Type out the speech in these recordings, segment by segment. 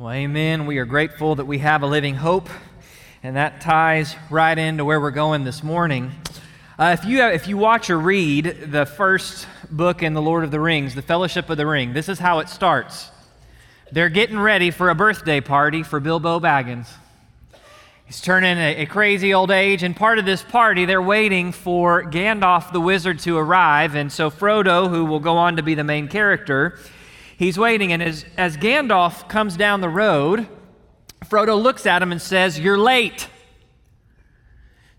Well, amen. We are grateful that we have a living hope, and that ties right into where we're going this morning. Uh, if, you, if you watch or read the first book in The Lord of the Rings, The Fellowship of the Ring, this is how it starts. They're getting ready for a birthday party for Bilbo Baggins. He's turning a, a crazy old age, and part of this party, they're waiting for Gandalf the wizard to arrive. And so Frodo, who will go on to be the main character, He's waiting, and as, as Gandalf comes down the road, Frodo looks at him and says, You're late.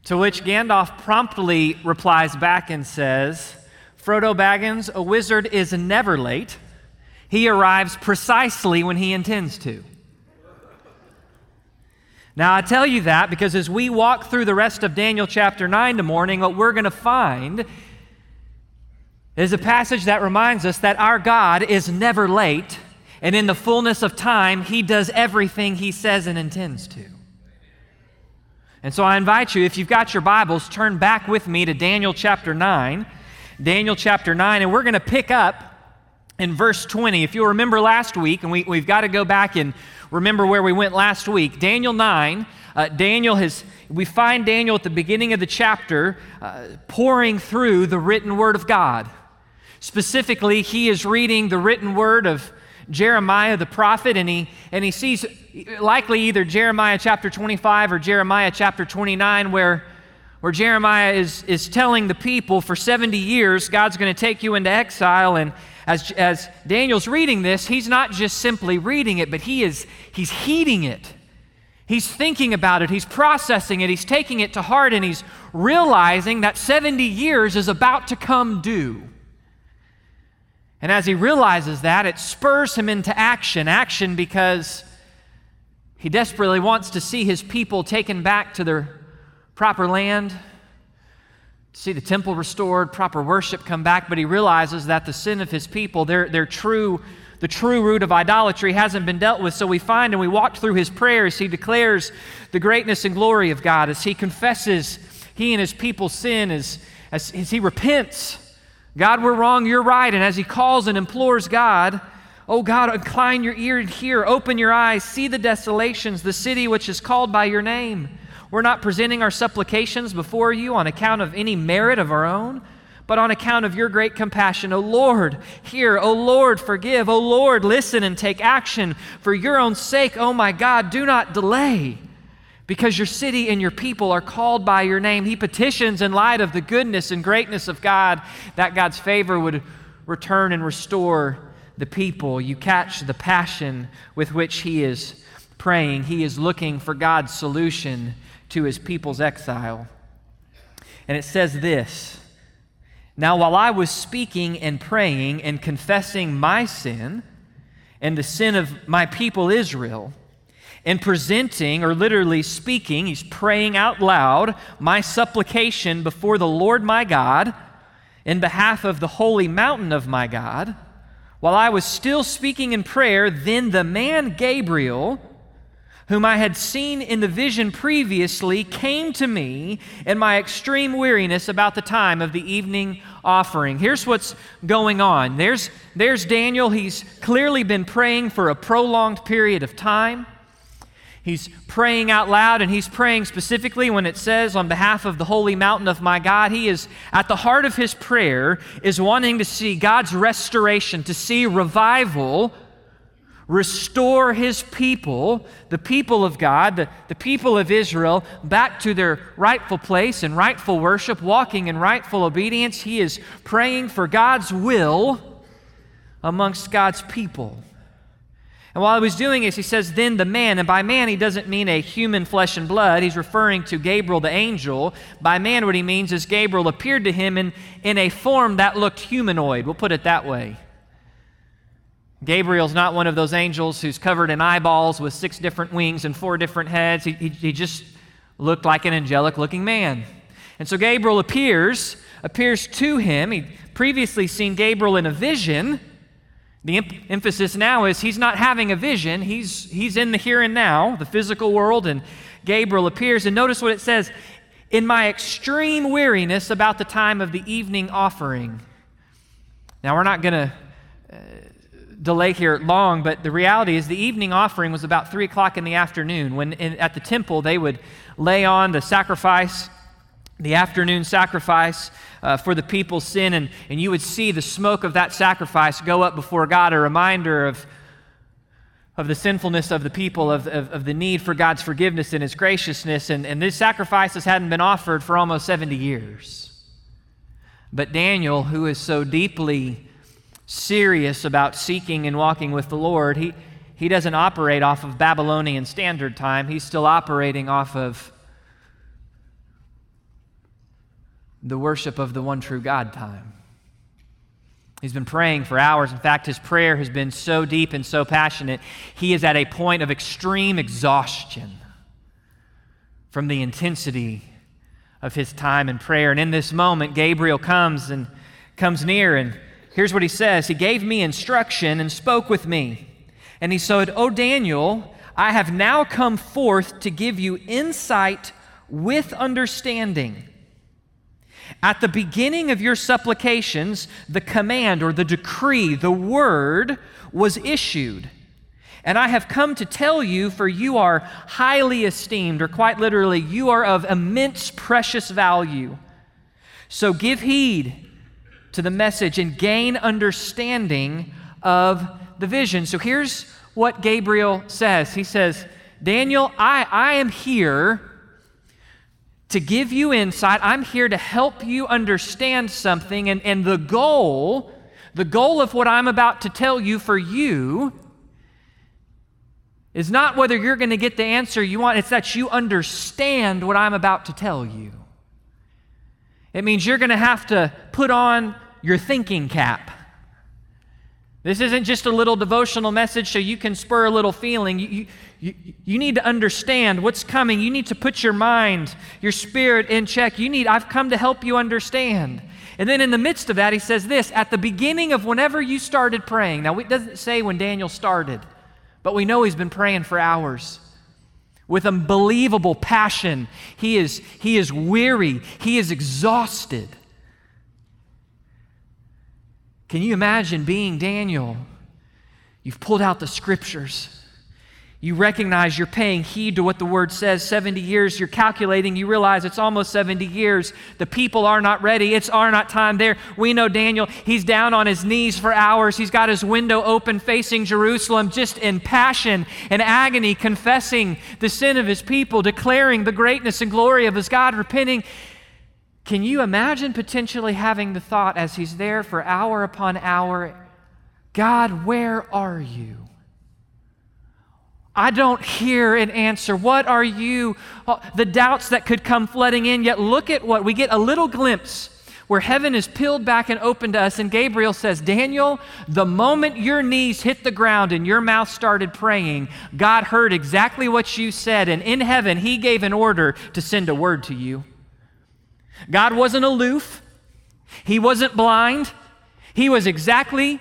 To which Gandalf promptly replies back and says, Frodo Baggins, a wizard is never late. He arrives precisely when he intends to. Now, I tell you that because as we walk through the rest of Daniel chapter 9 tomorrow morning, what we're going to find it is a passage that reminds us that our God is never late, and in the fullness of time, He does everything He says and intends to. And so I invite you, if you've got your Bibles, turn back with me to Daniel chapter 9. Daniel chapter 9, and we're going to pick up in verse 20. If you'll remember last week, and we, we've got to go back and remember where we went last week, Daniel 9, uh, Daniel has, we find Daniel at the beginning of the chapter uh, poring through the written word of God. Specifically, he is reading the written word of Jeremiah the prophet, and he, and he sees likely either Jeremiah chapter 25 or Jeremiah chapter 29, where, where Jeremiah is, is telling the people for 70 years, God's going to take you into exile. And as, as Daniel's reading this, he's not just simply reading it, but he is, he's heeding it. He's thinking about it, he's processing it, he's taking it to heart, and he's realizing that 70 years is about to come due. And as he realizes that, it spurs him into action. Action because he desperately wants to see his people taken back to their proper land, to see the temple restored, proper worship come back, but he realizes that the sin of his people, their, their true, the true root of idolatry, hasn't been dealt with. So we find and we walk through his prayers, he declares the greatness and glory of God as he confesses he and his people's sin, as, as, as he repents God, we're wrong, you're right. And as he calls and implores God, Oh God, incline your ear and hear, open your eyes, see the desolations, the city which is called by your name. We're not presenting our supplications before you on account of any merit of our own, but on account of your great compassion. O oh Lord, hear. O oh Lord, forgive. O oh Lord, listen and take action. For your own sake, oh my God, do not delay because your city and your people are called by your name. He petitions in light of the goodness and greatness of God that God's favor would return and restore the people. You catch the passion with which he is praying. He is looking for God's solution to his people's exile. And it says this Now, while I was speaking and praying and confessing my sin and the sin of my people Israel, and presenting, or literally speaking, he's praying out loud, my supplication before the Lord my God in behalf of the holy mountain of my God. While I was still speaking in prayer, then the man Gabriel, whom I had seen in the vision previously, came to me in my extreme weariness about the time of the evening offering. Here's what's going on there's, there's Daniel. He's clearly been praying for a prolonged period of time. He's praying out loud, and he's praying specifically when it says, on behalf of the holy mountain of my God. He is at the heart of his prayer, is wanting to see God's restoration, to see revival restore his people, the people of God, the, the people of Israel, back to their rightful place and rightful worship, walking in rightful obedience. He is praying for God's will amongst God's people. And while he was doing this, he says, Then the man, and by man he doesn't mean a human flesh and blood. He's referring to Gabriel the angel. By man, what he means is Gabriel appeared to him in, in a form that looked humanoid. We'll put it that way. Gabriel's not one of those angels who's covered in eyeballs with six different wings and four different heads. He, he, he just looked like an angelic looking man. And so Gabriel appears, appears to him. He'd previously seen Gabriel in a vision. The em- emphasis now is he's not having a vision, he's, he's in the here and now, the physical world, and Gabriel appears. And notice what it says In my extreme weariness about the time of the evening offering. Now, we're not going to uh, delay here long, but the reality is the evening offering was about 3 o'clock in the afternoon when in, at the temple they would lay on the sacrifice, the afternoon sacrifice uh, for the people's sin, and, and you would see the smoke of that sacrifice go up before God, a reminder of, of the sinfulness of the people, of, of, of the need for God's forgiveness and His graciousness. And, and these sacrifices hadn't been offered for almost 70 years. But Daniel, who is so deeply serious about seeking and walking with the Lord, he, he doesn't operate off of Babylonian Standard Time. He's still operating off of the worship of the one true God time. He's been praying for hours. In fact, his prayer has been so deep and so passionate, he is at a point of extreme exhaustion from the intensity of his time in prayer. And in this moment, Gabriel comes and comes near and Here's what he says He gave me instruction and spoke with me. And he said, O Daniel, I have now come forth to give you insight with understanding. At the beginning of your supplications, the command or the decree, the word, was issued. And I have come to tell you, for you are highly esteemed, or quite literally, you are of immense precious value. So give heed to the message and gain understanding of the vision. So here's what Gabriel says He says, Daniel, I, I am here to give you insight. I'm here to help you understand something. And, and the goal, the goal of what I'm about to tell you for you, is not whether you're going to get the answer you want, it's that you understand what I'm about to tell you. It means you're going to have to put on your thinking cap. This isn't just a little devotional message so you can spur a little feeling. You, you, you, need to understand what's coming. You need to put your mind, your spirit in check. You need, I've come to help you understand. And then in the midst of that, he says this at the beginning of whenever you started praying. Now, it doesn't say when Daniel started, but we know he's been praying for hours with unbelievable passion. He is, he is weary, he is exhausted. Can you imagine being Daniel? You've pulled out the scriptures. You recognize you're paying heed to what the word says 70 years. You're calculating, you realize it's almost 70 years. The people are not ready. It's are not time there. We know Daniel, he's down on his knees for hours. He's got his window open facing Jerusalem, just in passion and agony, confessing the sin of his people, declaring the greatness and glory of his God, repenting. Can you imagine potentially having the thought as he's there for hour upon hour, God, where are you? I don't hear an answer. What are you? Oh, the doubts that could come flooding in, yet look at what we get a little glimpse where heaven is peeled back and open to us, and Gabriel says, Daniel, the moment your knees hit the ground and your mouth started praying, God heard exactly what you said, and in heaven, He gave an order to send a word to you. God wasn't aloof, He wasn't blind. He was exactly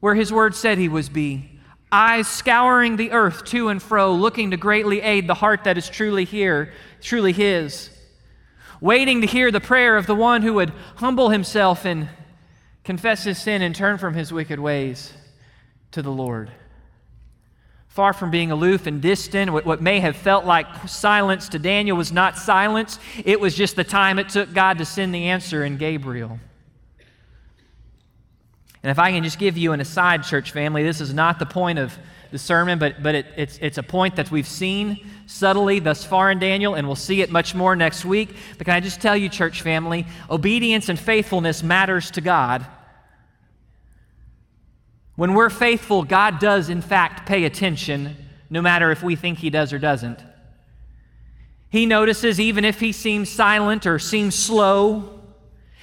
where His word said He was be. Eyes scouring the earth to and fro, looking to greatly aid the heart that is truly here, truly His. Waiting to hear the prayer of the one who would humble himself and confess his sin and turn from his wicked ways to the Lord. Far from being aloof and distant, what, may have felt like silence to Daniel was not silence. It was just the time it took God to send the answer in Gabriel. And if I can just give you an aside, church family, this is not the point of the sermon, but, but it, it's, it's a point that we've seen subtly thus far in Daniel, and we'll see it much more next week. But can I just tell you, church family, obedience and faithfulness matters to God. When we're faithful, God does, in fact, pay attention, no matter if we think He does or doesn't. He notices even if He seems silent or seems slow,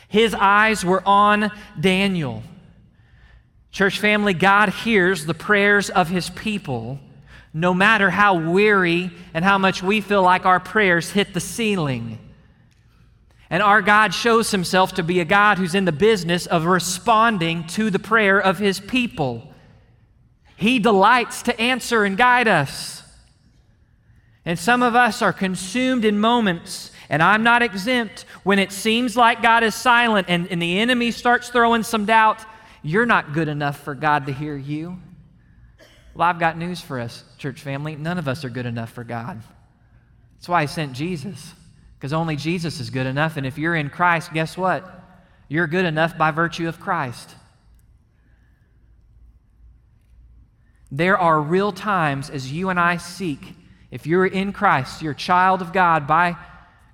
His eyes were on Daniel. Church family, God hears the prayers of His people, no matter how weary and how much we feel like our prayers hit the ceiling. And our God shows himself to be a God who's in the business of responding to the prayer of his people. He delights to answer and guide us. And some of us are consumed in moments, and I'm not exempt, when it seems like God is silent and, and the enemy starts throwing some doubt you're not good enough for God to hear you. Well, I've got news for us, church family. None of us are good enough for God. That's why He sent Jesus, because only Jesus is good enough. And if you're in Christ, guess what? You're good enough by virtue of Christ. There are real times as you and I seek, if you're in Christ, you're a child of God by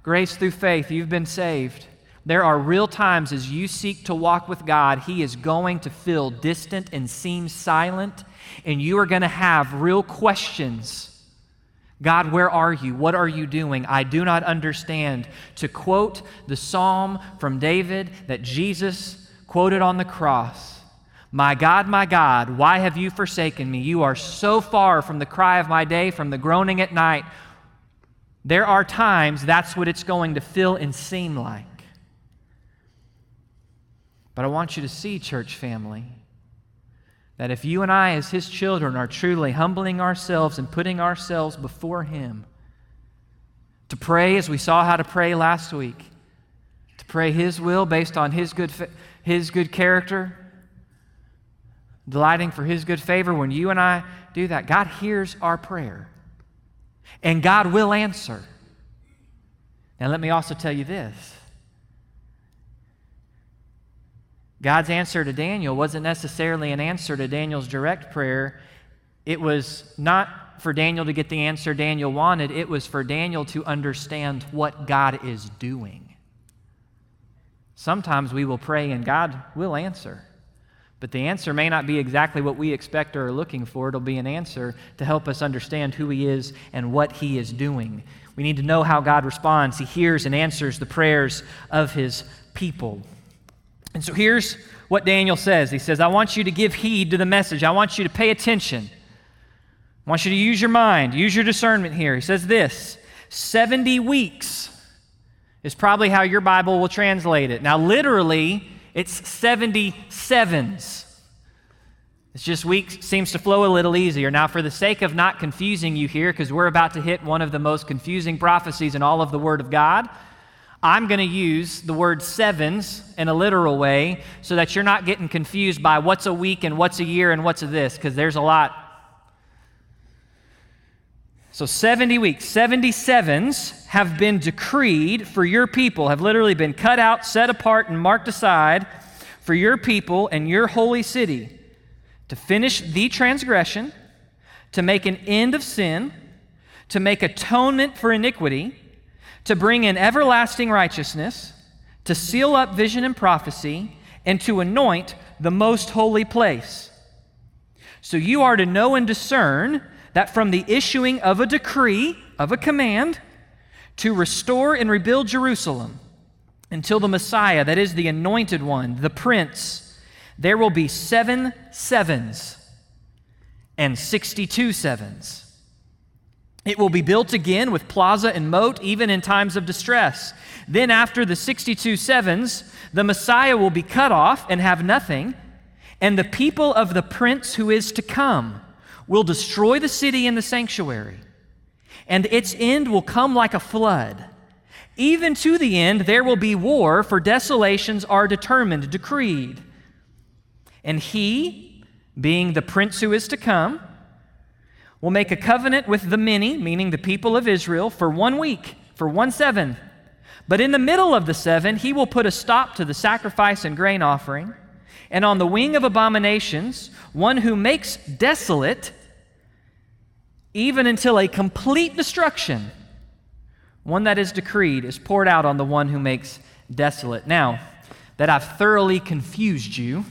grace through faith, you've been saved. There are real times as you seek to walk with God, He is going to feel distant and seem silent, and you are going to have real questions. God, where are you? What are you doing? I do not understand. To quote the psalm from David that Jesus quoted on the cross My God, my God, why have you forsaken me? You are so far from the cry of my day, from the groaning at night. There are times that's what it's going to feel and seem like. But I want you to see, church family, that if you and I, as His children, are truly humbling ourselves and putting ourselves before Him, to pray as we saw how to pray last week, to pray His will based on His good, his good character, delighting for His good favor, when you and I do that, God hears our prayer and God will answer. Now, let me also tell you this God's answer to Daniel wasn't necessarily an answer to Daniel's direct prayer. It was not for Daniel to get the answer Daniel wanted, it was for Daniel to understand what God is doing. Sometimes we will pray and God will answer. But the answer may not be exactly what we expect or are looking for. It'll be an answer to help us understand who He is and what He is doing. We need to know how God responds. He hears and answers the prayers of His people. And so here's what Daniel says He says, I want you to give heed to the message, I want you to pay attention. I want you to use your mind, use your discernment here. He says this 70 weeks is probably how your Bible will translate it. Now, literally, it's 77s. It's just week seems to flow a little easier. Now, for the sake of not confusing you here, because we're about to hit one of the most confusing prophecies in all of the Word of God, I'm going to use the word sevens in a literal way so that you're not getting confused by what's a week and what's a year and what's a this, because there's a lot. So 70 weeks, 77s have been decreed for your people, have literally been cut out, set apart, and marked aside for your people and your holy city to finish the transgression, to make an end of sin, to make atonement for iniquity to bring in everlasting righteousness, to seal up vision and prophecy, and to anoint the most holy place. So you are to know and discern that from the issuing of a decree, of a command, to restore and rebuild Jerusalem until the Messiah, that is the anointed one, the prince, there will be seven sevens and 62 sevens. It will be built again with plaza and moat, even in times of distress. Then, after the 62 sevens, the Messiah will be cut off and have nothing, and the people of the prince who is to come will destroy the city and the sanctuary, and its end will come like a flood. Even to the end, there will be war, for desolations are determined, decreed. And he, being the prince who is to come, will make a covenant with the many, meaning the people of Israel, for one week, for one seven. But in the middle of the seven, he will put a stop to the sacrifice and grain offering. And on the wing of abominations, one who makes desolate, even until a complete destruction, one that is decreed, is poured out on the one who makes desolate. Now, that I've thoroughly confused you,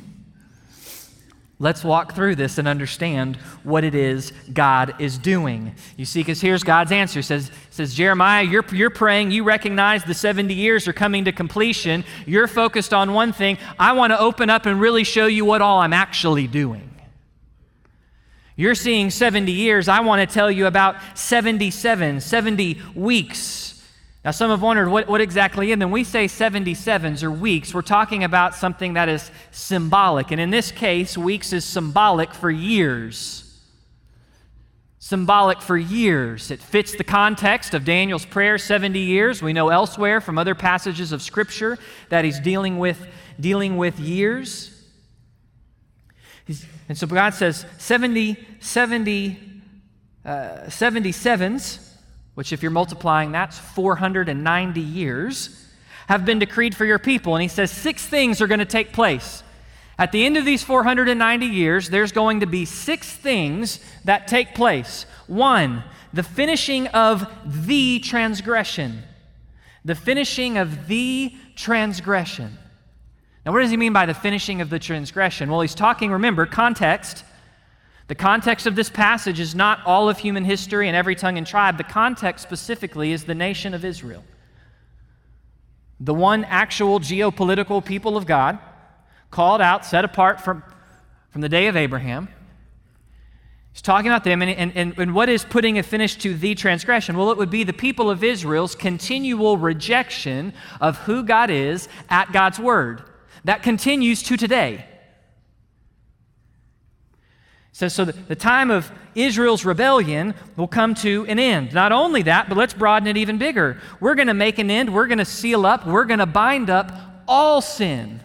Let's walk through this and understand what it is God is doing. You see, because here's God's answer. It says, says Jeremiah, you're, you're praying, you recognize the 70 years are coming to completion. You're focused on one thing. I want to open up and really show you what all I'm actually doing. You're seeing 70 years. I want to tell you about 77, 70 weeks now, some have wondered what, what exactly, and then we say 77s or weeks, we're talking about something that is symbolic. And in this case, weeks is symbolic for years. Symbolic for years. It fits the context of Daniel's prayer, 70 years. We know elsewhere from other passages of Scripture that he's dealing with, dealing with years. And so God says 70, 70, uh, 77s, which if you're multiplying, that's 490 years, have been decreed for your people. And he says six things are going to take place. At the end of these 490 years, there's going to be six things that take place. One, the finishing of the transgression. The finishing of the transgression. Now, what does he mean by the finishing of the transgression? Well, he's talking, remember, context. The context of this passage is not all of human history and every tongue and tribe. The context specifically is the nation of Israel. The one actual geopolitical people of God, called out, set apart from, from the day of Abraham. He's talking about them, and, and, and what is putting a finish to the transgression? Well, it would be the people of Israel's continual rejection of who God is at God's word. That continues to today. So, so the time of Israel's rebellion will come to an end. Not only that, but let's broaden it even bigger. We're going to make an end, we're going to seal up, we're going to bind up all sin.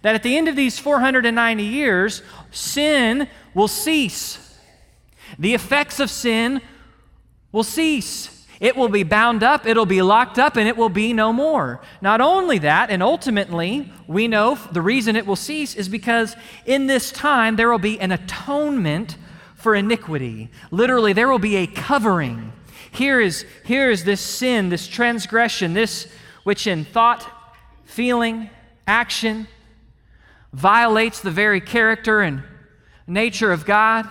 That at the end of these 490 years, sin will cease. The effects of sin will cease. It will be bound up, it'll be locked up, and it will be no more. Not only that, and ultimately, we know the reason it will cease is because in this time there will be an atonement for iniquity. Literally, there will be a covering. Here is, here is this sin, this transgression, this which in thought, feeling, action violates the very character and nature of God,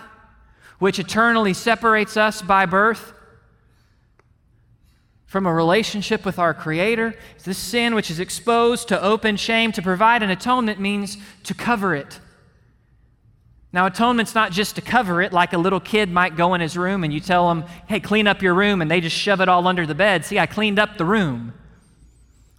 which eternally separates us by birth from a relationship with our Creator. This sin, which is exposed to open shame, to provide an atonement means to cover it. Now, atonement's not just to cover it, like a little kid might go in his room and you tell him, hey, clean up your room, and they just shove it all under the bed. See, I cleaned up the room.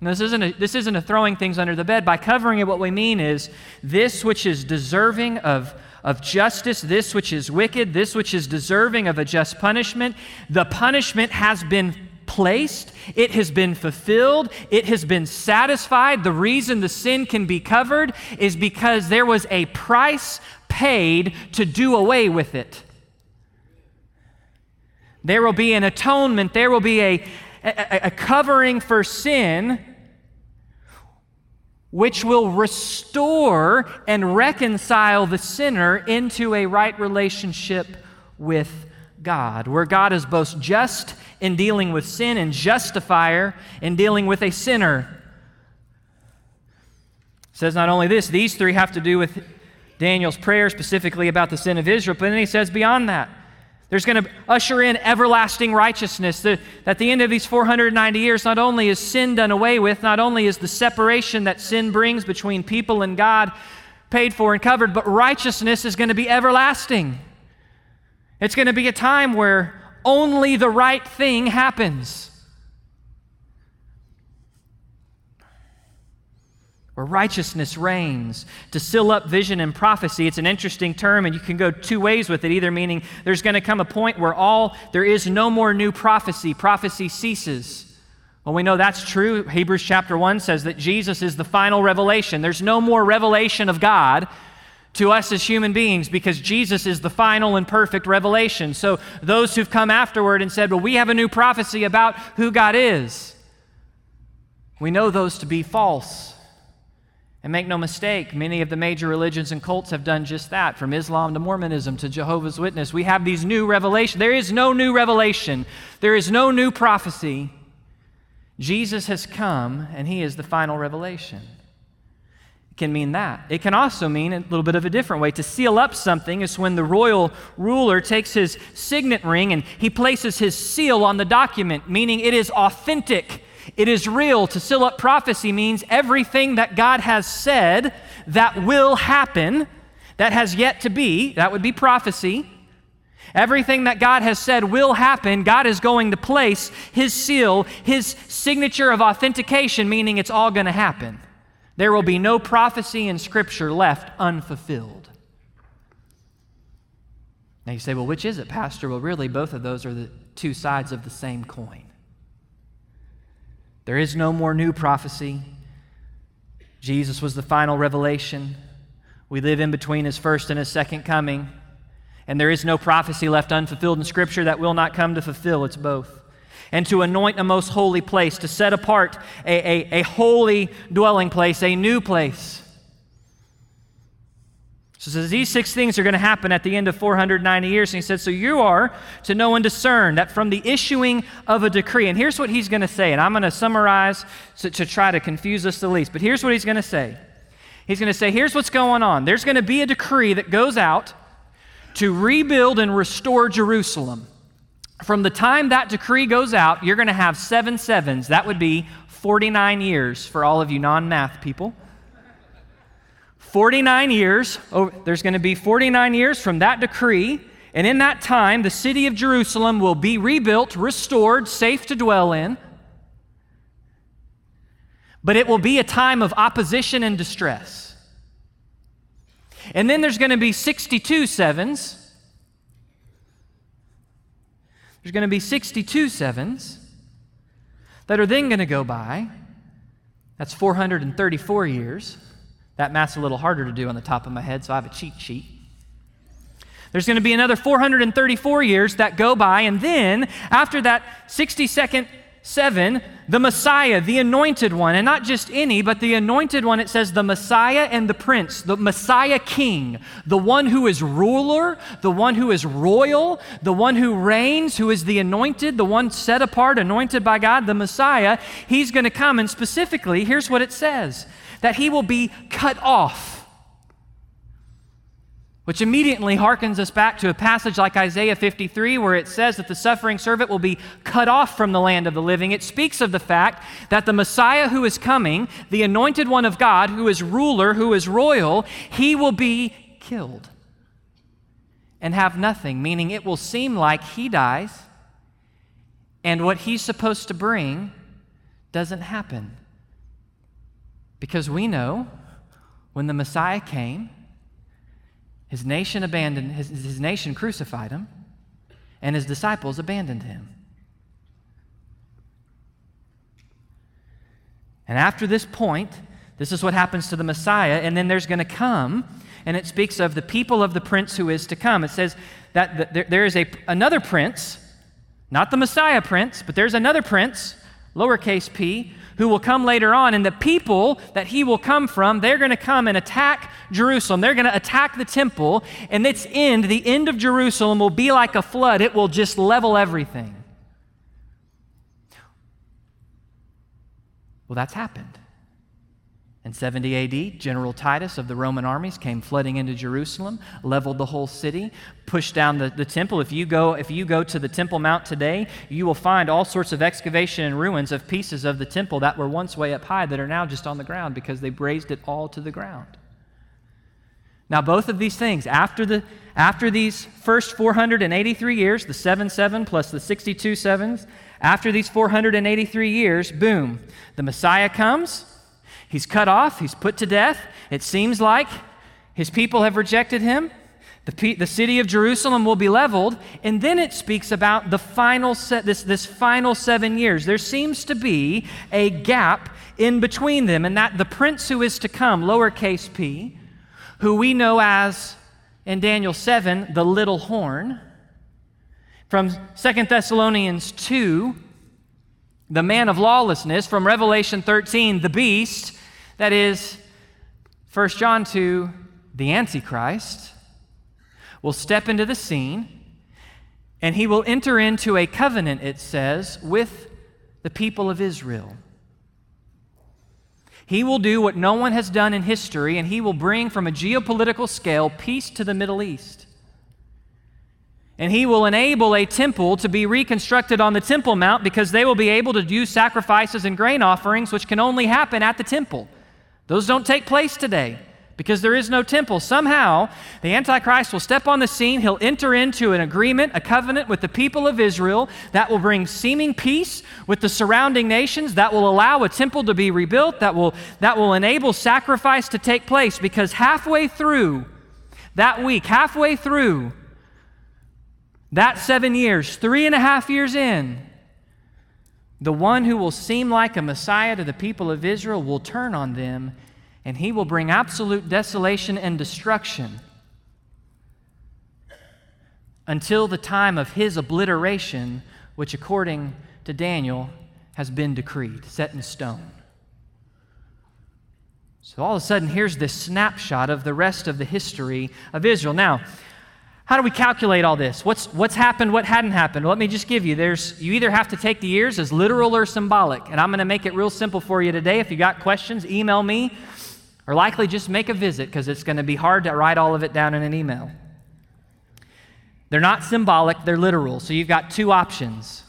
Now, this isn't, a, this isn't a throwing things under the bed. By covering it, what we mean is this which is deserving of, of justice, this which is wicked, this which is deserving of a just punishment, the punishment has been placed, it has been fulfilled, it has been satisfied. The reason the sin can be covered is because there was a price paid to do away with it. There will be an atonement, there will be a, a, a covering for sin which will restore and reconcile the sinner into a right relationship with God, where God is both just in dealing with sin and justifier in dealing with a sinner. It says not only this, these three have to do with Daniel's prayer specifically about the sin of Israel, but then he says beyond that. There's going to usher in everlasting righteousness. That at the end of these 490 years, not only is sin done away with, not only is the separation that sin brings between people and God paid for and covered, but righteousness is going to be everlasting. It's going to be a time where only the right thing happens. Where righteousness reigns. To seal up vision and prophecy, it's an interesting term, and you can go two ways with it. Either meaning there's going to come a point where all there is no more new prophecy, prophecy ceases. Well, we know that's true. Hebrews chapter 1 says that Jesus is the final revelation. There's no more revelation of God to us as human beings because Jesus is the final and perfect revelation. So, those who've come afterward and said, Well, we have a new prophecy about who God is, we know those to be false. And make no mistake, many of the major religions and cults have done just that, from Islam to Mormonism to Jehovah's Witness. We have these new revelations. There is no new revelation, there is no new prophecy. Jesus has come, and he is the final revelation can mean that. It can also mean a little bit of a different way. To seal up something is when the royal ruler takes his signet ring and he places his seal on the document, meaning it is authentic. It is real. To seal up prophecy means everything that God has said that will happen, that has yet to be, that would be prophecy. Everything that God has said will happen, God is going to place His seal, His signature of authentication, meaning it's all going to happen. There will be no prophecy in Scripture left unfulfilled. Now you say, well, which is it, Pastor? Well, really, both of those are the two sides of the same coin. There is no more new prophecy. Jesus was the final revelation. We live in between his first and his second coming. And there is no prophecy left unfulfilled in Scripture that will not come to fulfill. It's both. And to anoint a most holy place, to set apart a, a, a holy dwelling place, a new place. So says these six things are going to happen at the end of 490 years. And he said, So you are to know and discern that from the issuing of a decree, and here's what he's going to say, and I'm going to summarize to, to try to confuse us the least, but here's what he's going to say. He's going to say, Here's what's going on. There's going to be a decree that goes out to rebuild and restore Jerusalem. From the time that decree goes out, you're going to have seven sevens. That would be 49 years for all of you non math people. 49 years, oh, there's going to be 49 years from that decree, and in that time, the city of Jerusalem will be rebuilt, restored, safe to dwell in. But it will be a time of opposition and distress. And then there's going to be 62 sevens. There's going to be 62 sevens that are then going to go by. That's 434 years. That math's a little harder to do on the top of my head, so I have a cheat sheet. There's going to be another 434 years that go by, and then after that 62nd seven, the Messiah, the anointed one, and not just any, but the anointed one, it says the Messiah and the Prince, the Messiah King, the one who is ruler, the one who is royal, the one who reigns, who is the anointed, the one set apart, anointed by God, the Messiah. He's going to come, and specifically, here's what it says that he will be cut off which immediately harkens us back to a passage like Isaiah 53, where it says that the suffering servant will be cut off from the land of the living. It speaks of the fact that the Messiah who is coming, the anointed one of God, who is ruler, who is royal, he will be killed and have nothing, meaning it will seem like he dies and what he's supposed to bring doesn't happen. Because we know when the Messiah came, his nation abandoned, his, his nation crucified him, and his disciples abandoned him. And after this point, this is what happens to the Messiah, and then there's going to come, and it speaks of the people of the prince who is to come. It says that the, there, there is a, another prince, not the Messiah prince, but there's another prince, lowercase p, who will come later on. And the people that he will come from, they're going to come and attack Jerusalem. They're going to attack the temple. And its end, the end of Jerusalem, will be like a flood, it will just level everything. Well, that's happened. In 70 AD, General Titus of the Roman armies came flooding into Jerusalem, leveled the whole city, pushed down the, the temple. If you, go, if you go to the Temple Mount today, you will find all sorts of excavation and ruins of pieces of the temple that were once way up high that are now just on the ground because they razed it all to the ground. Now, both of these things, after, the, after these first 483 years, the 7 7 plus the 62 sevens, after these 483 years, boom, the Messiah comes He's cut off, he's put to death. It seems like his people have rejected him. The, the city of Jerusalem will be leveled. And then it speaks about the final set, this, this final seven years. There seems to be a gap in between them, and that the prince who is to come, lowercase p, who we know as in Daniel 7, the little horn, from Second Thessalonians 2, the man of lawlessness, from Revelation 13, the beast, that is, 1 John 2, the Antichrist, will step into the scene and he will enter into a covenant, it says, with the people of Israel. He will do what no one has done in history, and he will bring from a geopolitical scale peace to the Middle East. And he will enable a temple to be reconstructed on the Temple Mount because they will be able to do sacrifices and grain offerings, which can only happen at the temple. Those don't take place today because there is no temple. Somehow, the Antichrist will step on the scene. He'll enter into an agreement, a covenant with the people of Israel that will bring seeming peace with the surrounding nations, that will allow a temple to be rebuilt, that will, that will enable sacrifice to take place because halfway through that week, halfway through that seven years, three and a half years in, the one who will seem like a Messiah to the people of Israel will turn on them and he will bring absolute desolation and destruction until the time of his obliteration, which, according to Daniel, has been decreed, set in stone. So all of a sudden, here's this snapshot of the rest of the history of Israel. Now, how do we calculate all this? What's, what's happened, what hadn't happened? Well, let me just give you. There's, you either have to take the years as literal or symbolic. And I'm going to make it real simple for you today. If you got questions, email me or likely just make a visit because it's going to be hard to write all of it down in an email. They're not symbolic, they're literal. So you've got two options.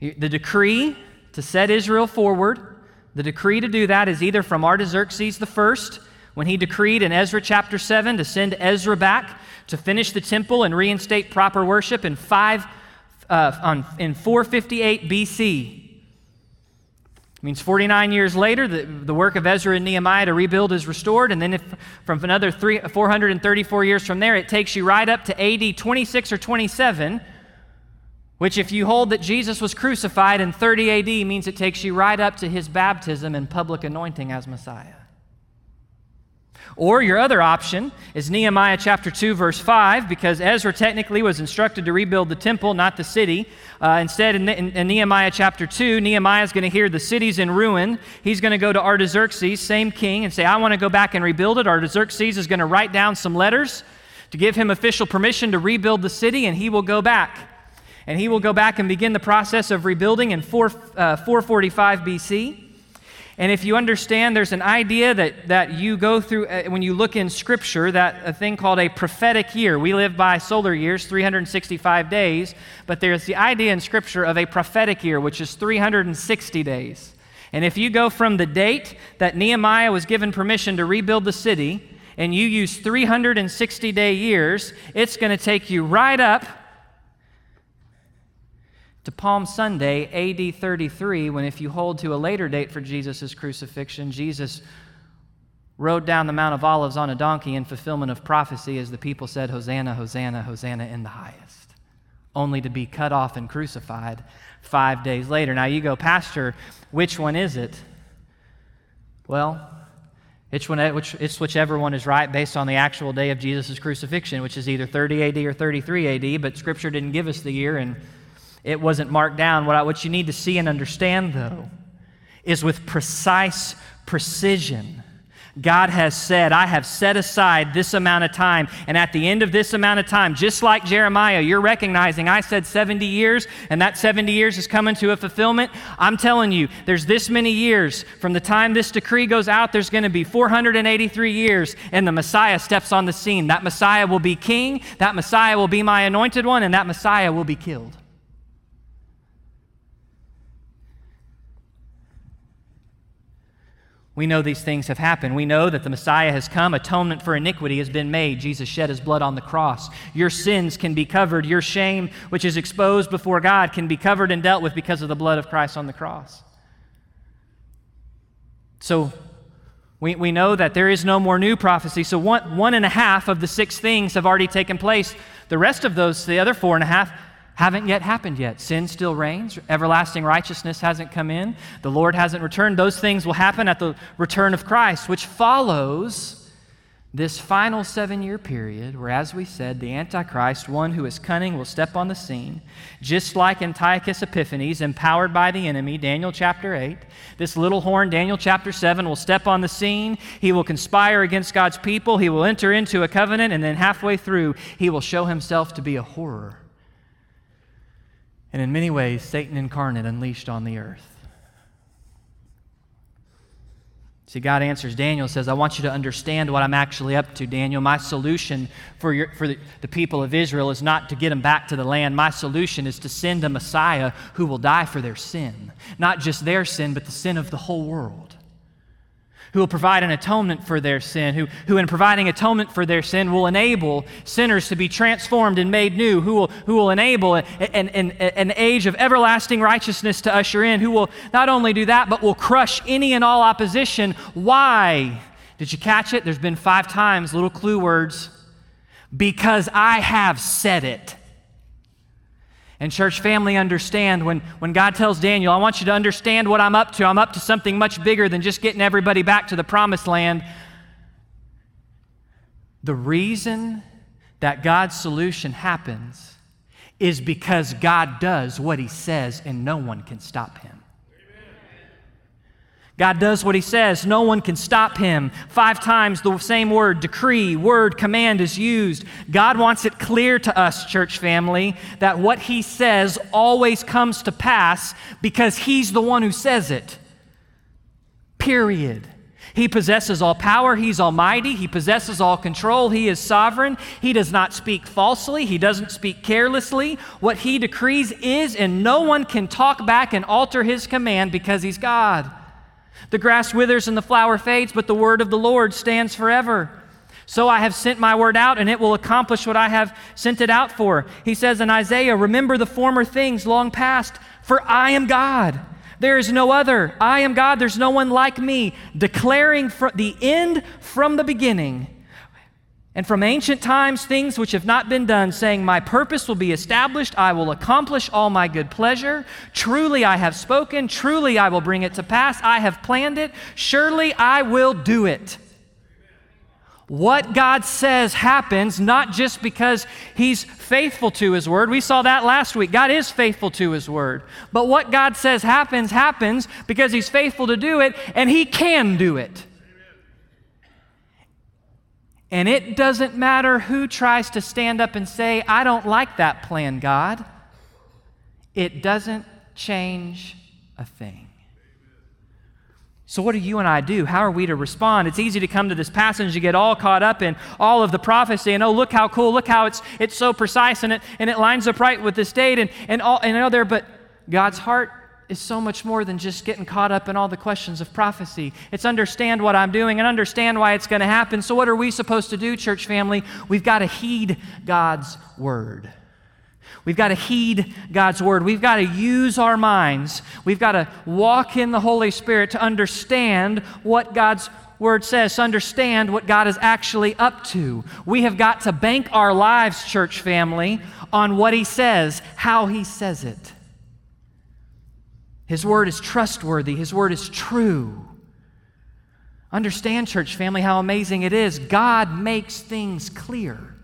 The decree to set Israel forward, the decree to do that is either from Artaxerxes I, when he decreed in Ezra chapter 7 to send Ezra back to finish the temple and reinstate proper worship in, five, uh, on, in 458 BC means 49 years later, the, the work of Ezra and Nehemiah to rebuild is restored. And then, if, from another three, 434 years from there, it takes you right up to AD 26 or 27, which, if you hold that Jesus was crucified in 30 AD, means it takes you right up to his baptism and public anointing as Messiah. Or your other option is Nehemiah chapter 2, verse 5, because Ezra technically was instructed to rebuild the temple, not the city. Uh, instead, in, in, in, Nehemiah chapter 2, Nehemiah is going to hear the city's in ruin. He's going to go to Artaxerxes, same king, and say, I want to go back and rebuild it. Artaxerxes is going to write down some letters to give him official permission to rebuild the city, and he will go back. And he will go back and begin the process of rebuilding in 4, uh, 445 BC. And if you understand, there's an idea that, that you go through uh, when you look in Scripture, that a thing called a prophetic year. We live by solar years, 365 days, but there's the idea in Scripture of a prophetic year, which is 360 days. And if you go from the date that Nehemiah was given permission to rebuild the city, and you use 360 day years, it's going to take you right up to Palm Sunday, AD 33, when if you hold to a later date for Jesus' crucifixion, Jesus rode down the Mount of Olives on a donkey in fulfillment of prophecy as the people said, Hosanna, Hosanna, Hosanna in the highest, only to be cut off and crucified five days later. Now you go, Pastor, which one is it? Well, it's, when, it's whichever one is right based on the actual day of Jesus' crucifixion, which is either 30 AD or 33 AD, but Scripture didn't give us the year, and it wasn't marked down. What, I, what you need to see and understand, though, is with precise precision. God has said, I have set aside this amount of time. And at the end of this amount of time, just like Jeremiah, you're recognizing I said 70 years, and that 70 years is coming to a fulfillment. I'm telling you, there's this many years. From the time this decree goes out, there's going to be 483 years, and the Messiah steps on the scene. That Messiah will be king, that Messiah will be my anointed one, and that Messiah will be killed. We know these things have happened. We know that the Messiah has come. Atonement for iniquity has been made. Jesus shed his blood on the cross. Your sins can be covered. Your shame, which is exposed before God, can be covered and dealt with because of the blood of Christ on the cross. So we, we know that there is no more new prophecy. So one, one and a half of the six things have already taken place. The rest of those, the other four and a half, haven't yet happened yet. Sin still reigns. Everlasting righteousness hasn't come in. The Lord hasn't returned. Those things will happen at the return of Christ, which follows this final seven year period where, as we said, the Antichrist, one who is cunning, will step on the scene, just like Antiochus Epiphanes, empowered by the enemy, Daniel chapter 8. This little horn, Daniel chapter 7, will step on the scene. He will conspire against God's people. He will enter into a covenant, and then halfway through, he will show himself to be a horror and in many ways, Satan incarnate unleashed on the earth. See, God answers Daniel, says, I want you to understand what I'm actually up to, Daniel. My solution for, your, for the, the people of Israel is not to get them back to the land. My solution is to send a Messiah who will die for their sin. Not just their sin, but the sin of the whole world who will provide an atonement for their sin, who, who in providing atonement for their sin will enable sinners to be transformed and made new, who will, who will enable an, an, an age of everlasting righteousness to usher in, who will not only do that, but will crush any and all opposition. Why? Did you catch it? There's been five times, little clue words. Because I have said it. And, church family, understand when, when God tells Daniel, I want you to understand what I'm up to. I'm up to something much bigger than just getting everybody back to the promised land. The reason that God's solution happens is because God does what he says and no one can stop him. God does what he says. No one can stop him. Five times the same word, decree, word, command is used. God wants it clear to us, church family, that what he says always comes to pass because he's the one who says it. Period. He possesses all power. He's almighty. He possesses all control. He is sovereign. He does not speak falsely. He doesn't speak carelessly. What he decrees is, and no one can talk back and alter his command because he's God. The grass withers and the flower fades, but the word of the Lord stands forever. So I have sent my word out, and it will accomplish what I have sent it out for. He says in Isaiah, Remember the former things long past, for I am God. There is no other. I am God. There's no one like me, declaring the end from the beginning and from ancient times things which have not been done, saying, My purpose will be established, I will accomplish all my good pleasure. Truly I have spoken, truly I will bring it to pass. I have planned it, surely I will do it. What God says happens not just because He's faithful to His word. We saw that last week. God is faithful to His word. But what God says happens, happens because He's faithful to do it and He can do it. And it doesn't matter who tries to stand up and say, I don't like that plan, God. It doesn't change a thing. So, what do you and I do? How are we to respond? It's easy to come to this passage and get all caught up in all of the prophecy and, oh, look how cool, look how it's, it's so precise and it, and it lines up right with this date and, and, all, and all there. But God's heart is so much more than just getting caught up in all the questions of prophecy. It's understand what I'm doing and understand why it's going to happen. So, what are we supposed to do, church family? We've got to heed God's word. We've got to heed God's word. We've got to use our minds. We've got to walk in the Holy Spirit to understand what God's word says, understand what God is actually up to. We have got to bank our lives, church family, on what He says, how He says it. His word is trustworthy, His word is true. Understand, church family, how amazing it is. God makes things clear.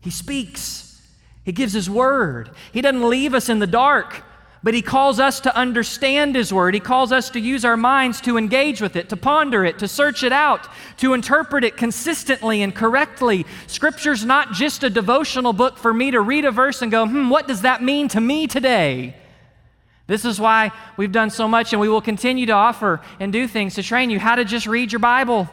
He speaks, He gives His word. He doesn't leave us in the dark, but He calls us to understand His word. He calls us to use our minds to engage with it, to ponder it, to search it out, to interpret it consistently and correctly. Scripture's not just a devotional book for me to read a verse and go, hmm, what does that mean to me today? This is why we've done so much and we will continue to offer and do things to train you how to just read your Bible.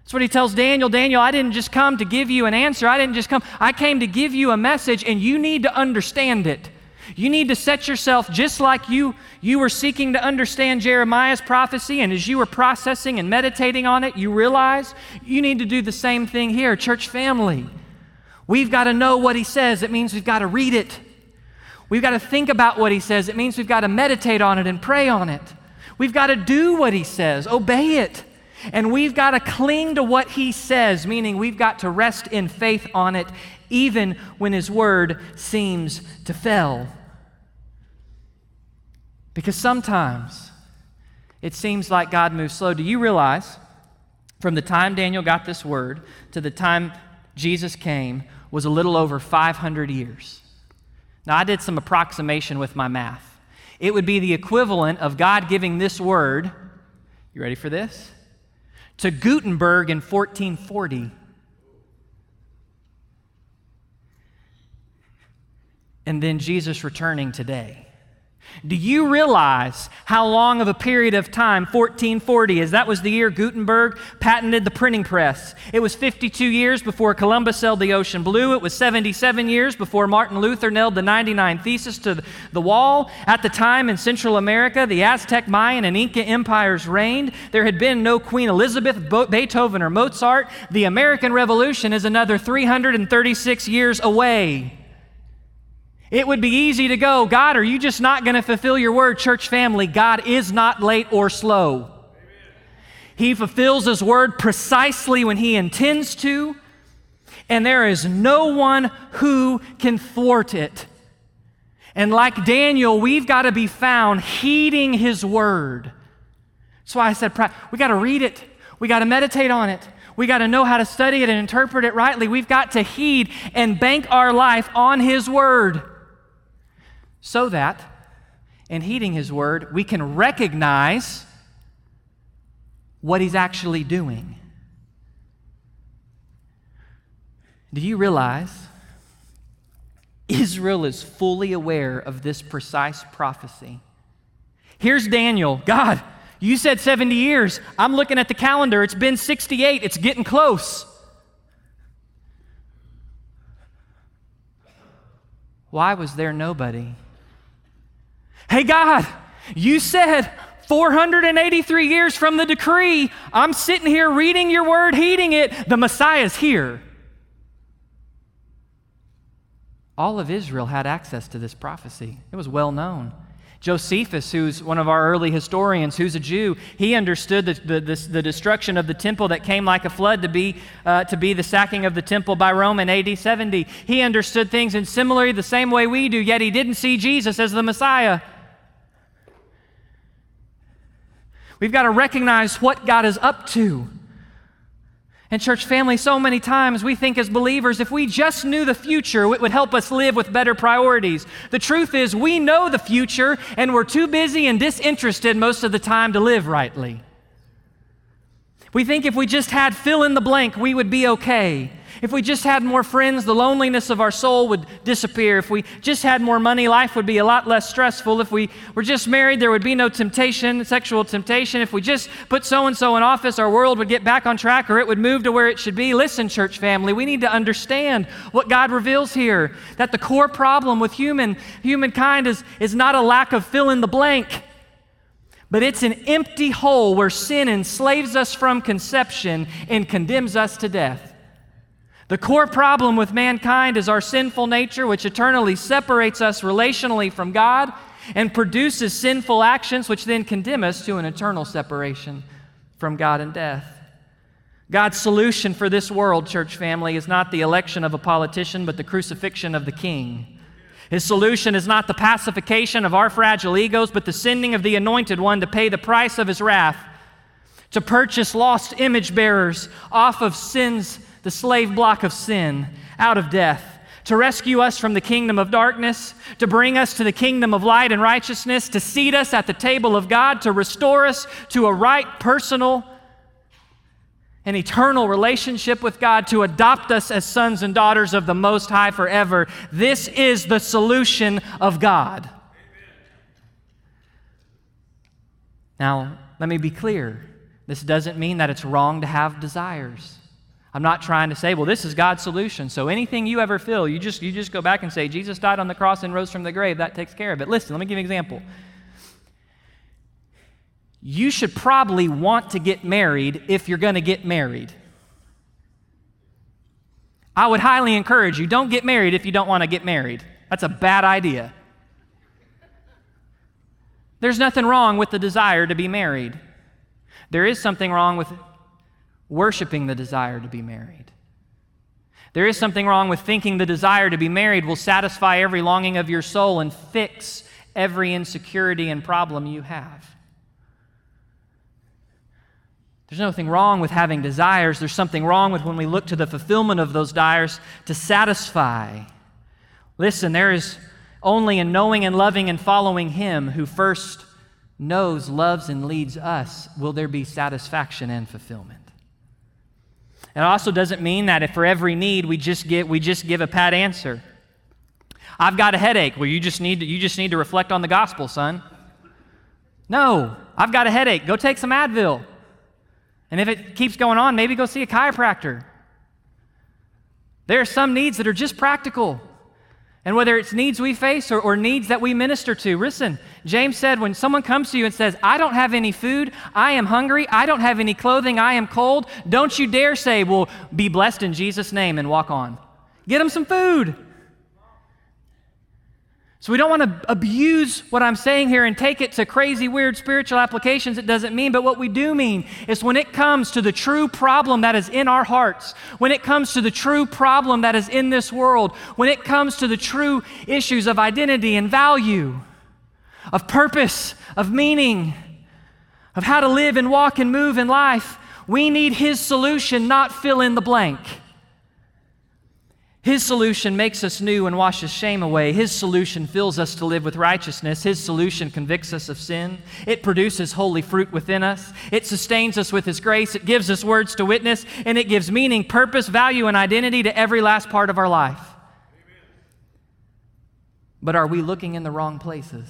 That's what he tells Daniel. Daniel, I didn't just come to give you an answer. I didn't just come. I came to give you a message and you need to understand it. You need to set yourself just like you, you were seeking to understand Jeremiah's prophecy, and as you were processing and meditating on it, you realize you need to do the same thing here, church family. We've got to know what he says. It means we've got to read it. We've got to think about what he says. It means we've got to meditate on it and pray on it. We've got to do what he says, obey it. And we've got to cling to what he says, meaning we've got to rest in faith on it, even when his word seems to fail. Because sometimes it seems like God moves slow. Do you realize from the time Daniel got this word to the time Jesus came was a little over 500 years? Now, I did some approximation with my math. It would be the equivalent of God giving this word, you ready for this? To Gutenberg in 1440. And then Jesus returning today. Do you realize how long of a period of time 1440 is? That was the year Gutenberg patented the printing press. It was 52 years before Columbus sailed the ocean blue. It was 77 years before Martin Luther nailed the 99 Thesis to the wall. At the time in Central America, the Aztec, Mayan, and Inca empires reigned. There had been no Queen Elizabeth, Beethoven, or Mozart. The American Revolution is another 336 years away. It would be easy to go, God, are you just not going to fulfill your word, church family? God is not late or slow. He fulfills his word precisely when he intends to, and there is no one who can thwart it. And like Daniel, we've got to be found heeding his word. That's why I said we got to read it, we got to meditate on it, we got to know how to study it and interpret it rightly. We've got to heed and bank our life on his word so that in heeding his word, we can recognize what he's actually doing. Do you realize Israel is fully aware of this precise prophecy? Here's Daniel God, you said 70 years. I'm looking at the calendar. It's been 68. It's getting close. Why was there nobody? Hey, God, you said 483 years from the decree. I'm sitting here reading your word, heeding it. The Messiah's here. All of Israel had access to this prophecy, it was well known. Josephus, who's one of our early historians, who's a Jew, he understood the, the, the, the destruction of the temple that came like a flood to be, uh, to be the sacking of the temple by Rome in AD 70. He understood things in similarly the same way we do, yet he didn't see Jesus as the Messiah. We've got to recognize what God is up to. And, church family, so many times we think as believers, if we just knew the future, it would help us live with better priorities. The truth is, we know the future, and we're too busy and disinterested most of the time to live rightly. We think if we just had fill in the blank, we would be okay. If we just had more friends, the loneliness of our soul would disappear. If we just had more money, life would be a lot less stressful. If we were just married, there would be no temptation, sexual temptation. If we just put so and so in office, our world would get back on track or it would move to where it should be. Listen, church family, we need to understand what God reveals here that the core problem with human humankind is, is not a lack of fill in the blank but it's an empty hole where sin enslaves us from conception and condemns us to death. The core problem with mankind is our sinful nature, which eternally separates us relationally from God and produces sinful actions, which then condemn us to an eternal separation from God and death. God's solution for this world, church family, is not the election of a politician, but the crucifixion of the king. His solution is not the pacification of our fragile egos, but the sending of the anointed one to pay the price of his wrath, to purchase lost image bearers off of sin's the slave block of sin, out of death, to rescue us from the kingdom of darkness, to bring us to the kingdom of light and righteousness, to seat us at the table of God, to restore us to a right, personal, and eternal relationship with God, to adopt us as sons and daughters of the Most High forever. This is the solution of God. Now, let me be clear. This doesn't mean that it's wrong to have desires. I'm not trying to say, well, this is God's solution. So anything you ever feel, you just, you just go back and say, Jesus died on the cross and rose from the grave. That takes care of it. Listen, let me give you an example. You should probably want to get married if you're going to get married. I would highly encourage you don't get married if you don't want to get married. That's a bad idea. There's nothing wrong with the desire to be married. There is something wrong with worshiping the desire to be married. There is something wrong with thinking the desire to be married will satisfy every longing of your soul and fix every insecurity and problem you have. There's nothing wrong with having desires. There's something wrong with when we look to the fulfillment of those desires to satisfy. Listen, there is only in knowing and loving and following Him who first knows, loves, and leads us will there be satisfaction and fulfillment. It also doesn't mean that if for every need we just get we just give a pat answer. I've got a headache. Well, you just need to, you just need to reflect on the gospel, son. No, I've got a headache. Go take some Advil. And if it keeps going on, maybe go see a chiropractor. There are some needs that are just practical. And whether it's needs we face or, or, needs that we minister to, listen, James said, when someone comes to you and says, I don't have any food, I am hungry, I don't have any clothing, I am cold, don't you dare say, Well, be blessed in Jesus' name and walk on. Get them some food. So we don't want to abuse what I'm saying here and take it to crazy, weird spiritual applications it doesn't mean. But what we do mean is when it comes to the true problem that is in our hearts, when it comes to the true problem that is in this world, when it comes to the true issues of identity and value, of purpose, of meaning, of how to live and walk and move in life, we need His solution, not fill in the blank. His solution makes us new and washes shame away. His solution fills us to live with righteousness. His solution convicts us of sin. It produces holy fruit within us. It sustains us with His grace. It gives us words to witness, and it gives meaning, purpose, value, and identity to every last part of our life. But are we looking in the wrong places?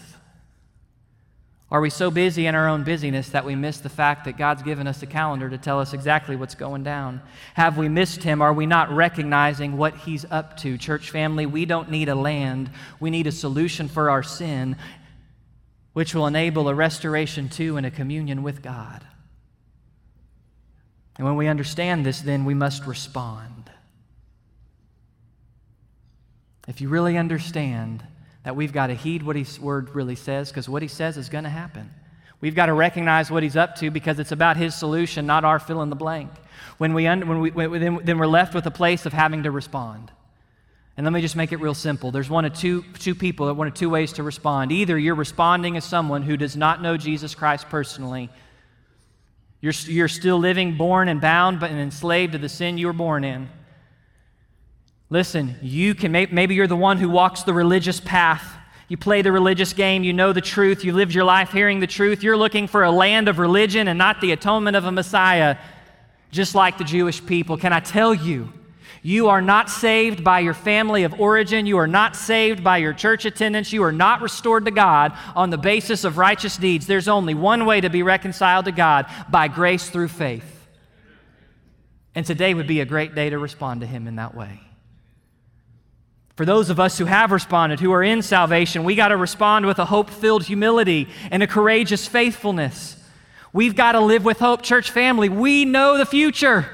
Are we so busy in our own busyness that we miss the fact that God's given us a calendar to tell us exactly what's going down? Have we missed Him? Are we not recognizing what He's up to? Church family, we don't need a land. We need a solution for our sin, which will enable a restoration to and a communion with God. And when we understand this, then we must respond. If you really understand, that we've got to heed what his word really says because what he says is going to happen. We've got to recognize what he's up to because it's about his solution, not our fill in the blank. When we, when we when, then, then we're left with a place of having to respond. And let me just make it real simple. There's one of two, two people, one of two ways to respond. Either you're responding as someone who does not know Jesus Christ personally. You're, you're still living, born and bound, but enslaved to the sin you were born in. Listen, you can maybe you're the one who walks the religious path. You play the religious game, you know the truth, you lived your life hearing the truth. You're looking for a land of religion and not the atonement of a Messiah, just like the Jewish people. Can I tell you? You are not saved by your family of origin. You are not saved by your church attendance. You are not restored to God on the basis of righteous deeds. There's only one way to be reconciled to God by grace through faith. And today would be a great day to respond to Him in that way. For those of us who have responded, who are in salvation, we got to respond with a hope filled humility and a courageous faithfulness. We've got to live with hope, church family. We know the future.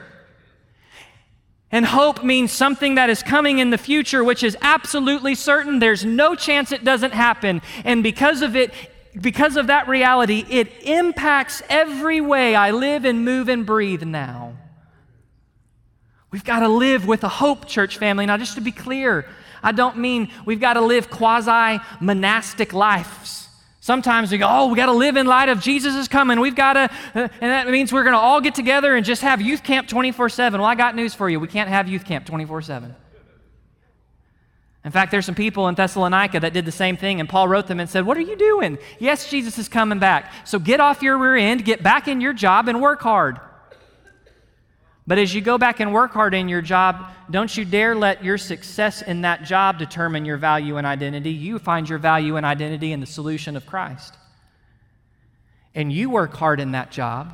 And hope means something that is coming in the future, which is absolutely certain. There's no chance it doesn't happen. And because of it, because of that reality, it impacts every way I live and move and breathe now. We've got to live with a hope, church family. Now, just to be clear, I don't mean we've got to live quasi monastic lives. Sometimes we go, oh, we got to live in light of Jesus is coming. We've got to, uh, and that means we're going to all get together and just have youth camp 24 7. Well, I got news for you. We can't have youth camp 24 7. In fact, there's some people in Thessalonica that did the same thing, and Paul wrote them and said, What are you doing? Yes, Jesus is coming back. So get off your rear end, get back in your job, and work hard. But as you go back and work hard in your job, don't you dare let your success in that job determine your value and identity. You find your value and identity in the solution of Christ. And you work hard in that job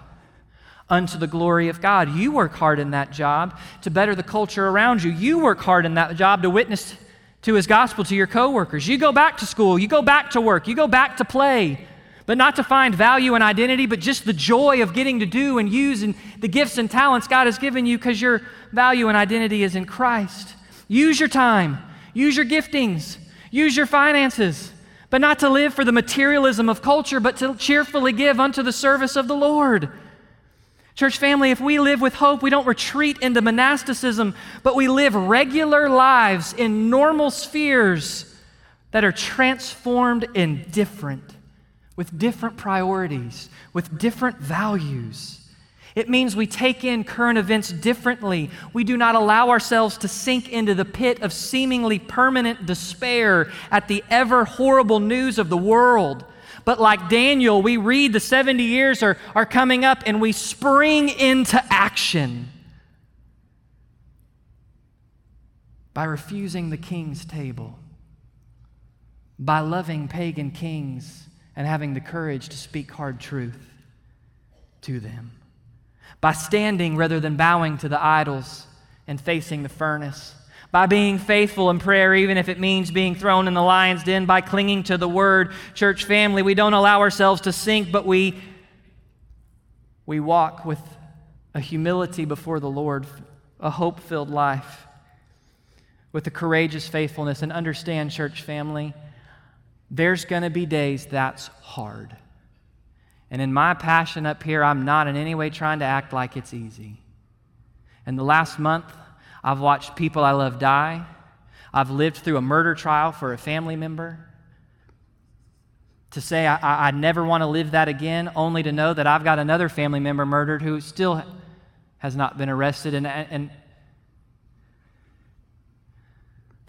unto the glory of God. You work hard in that job to better the culture around you. You work hard in that job to witness to his gospel to your coworkers. You go back to school, you go back to work, you go back to play but not to find value and identity, but just the joy of getting to do and use and the gifts and talents God has given you because your value and identity is in Christ. Use your time, use your giftings, use your finances, but not to live for the materialism of culture, but to cheerfully give unto the service of the Lord. Church family, if we live with hope, we don't retreat into monasticism, but we live regular lives in normal spheres that are transformed and different with different priorities, with different values. It means we take in current events differently. We do not allow ourselves to sink into the pit of seemingly permanent despair at the ever horrible news of the world. But like Daniel, we read the 70 years are, are coming up and we spring into action by refusing the king's table, by loving pagan kings and having the courage to speak hard truth to them. By standing rather than bowing to the idols and facing the furnace. By being faithful in prayer, even if it means being thrown in the lion's den. By clinging to the word. Church family, we don't allow ourselves to sink, but we, we walk with a humility before the Lord, a hope filled life, with a courageous faithfulness. And understand, church family, there's going to be days that's hard. And in my passion up here, I'm not in any way trying to act like it's easy. In the last month, I've watched people I love die. I've lived through a murder trial for a family member. To say I, I never want to live that again, only to know that I've got another family member murdered who still has not been arrested. And, and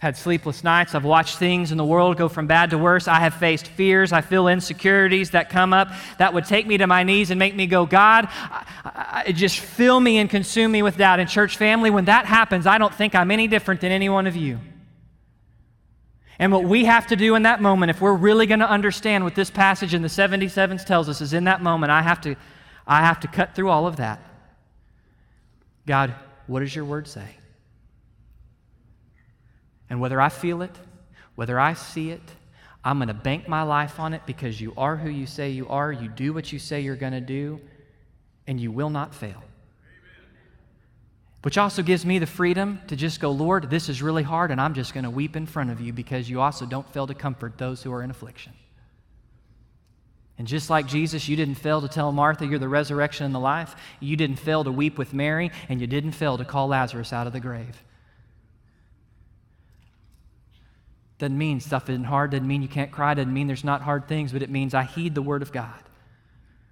had sleepless nights. I've watched things in the world go from bad to worse. I have faced fears. I feel insecurities that come up that would take me to my knees and make me go, God, I, I, just fill me and consume me with doubt. And, church family, when that happens, I don't think I'm any different than any one of you. And what we have to do in that moment, if we're really going to understand what this passage in the 77s tells us, is in that moment, I have to, I have to cut through all of that. God, what does your word say? And whether I feel it, whether I see it, I'm going to bank my life on it because you are who you say you are, you do what you say you're going to do, and you will not fail. Which also gives me the freedom to just go, Lord, this is really hard, and I'm just going to weep in front of you because you also don't fail to comfort those who are in affliction. And just like Jesus, you didn't fail to tell Martha you're the resurrection and the life, you didn't fail to weep with Mary, and you didn't fail to call Lazarus out of the grave. Doesn't mean stuff isn't hard, doesn't mean you can't cry, doesn't mean there's not hard things, but it means I heed the Word of God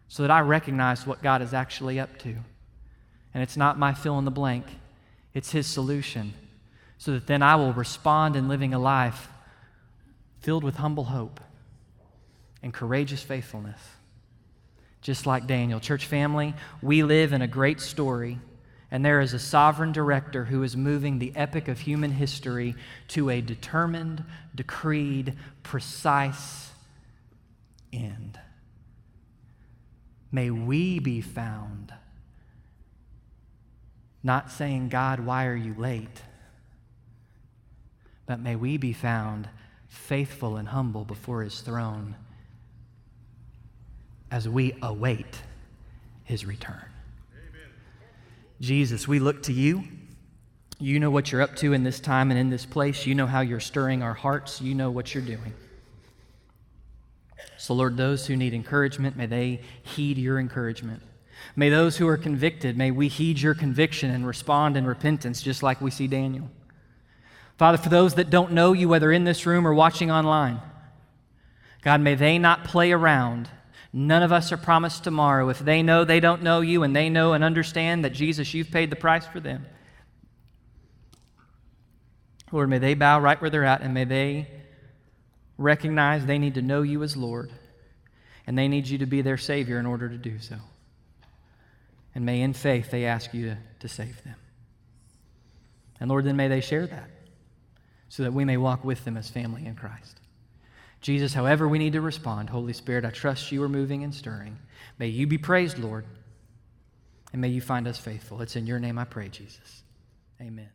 so that I recognize what God is actually up to. And it's not my fill in the blank, it's His solution, so that then I will respond in living a life filled with humble hope and courageous faithfulness. Just like Daniel. Church family, we live in a great story and there is a sovereign director who is moving the epic of human history to a determined, decreed, precise end. May we be found not saying, God, why are you late? But may we be found faithful and humble before his throne as we await his return. Jesus, we look to you. You know what you're up to in this time and in this place. You know how you're stirring our hearts. You know what you're doing. So, Lord, those who need encouragement, may they heed your encouragement. May those who are convicted, may we heed your conviction and respond in repentance, just like we see Daniel. Father, for those that don't know you, whether in this room or watching online, God, may they not play around None of us are promised tomorrow. If they know they don't know you and they know and understand that Jesus, you've paid the price for them. Lord, may they bow right where they're at and may they recognize they need to know you as Lord and they need you to be their Savior in order to do so. And may in faith they ask you to, to save them. And Lord, then may they share that so that we may walk with them as family in Christ. Jesus, however we need to respond, Holy Spirit, I trust you are moving and stirring. May you be praised, Lord, and may you find us faithful. It's in your name I pray, Jesus. Amen.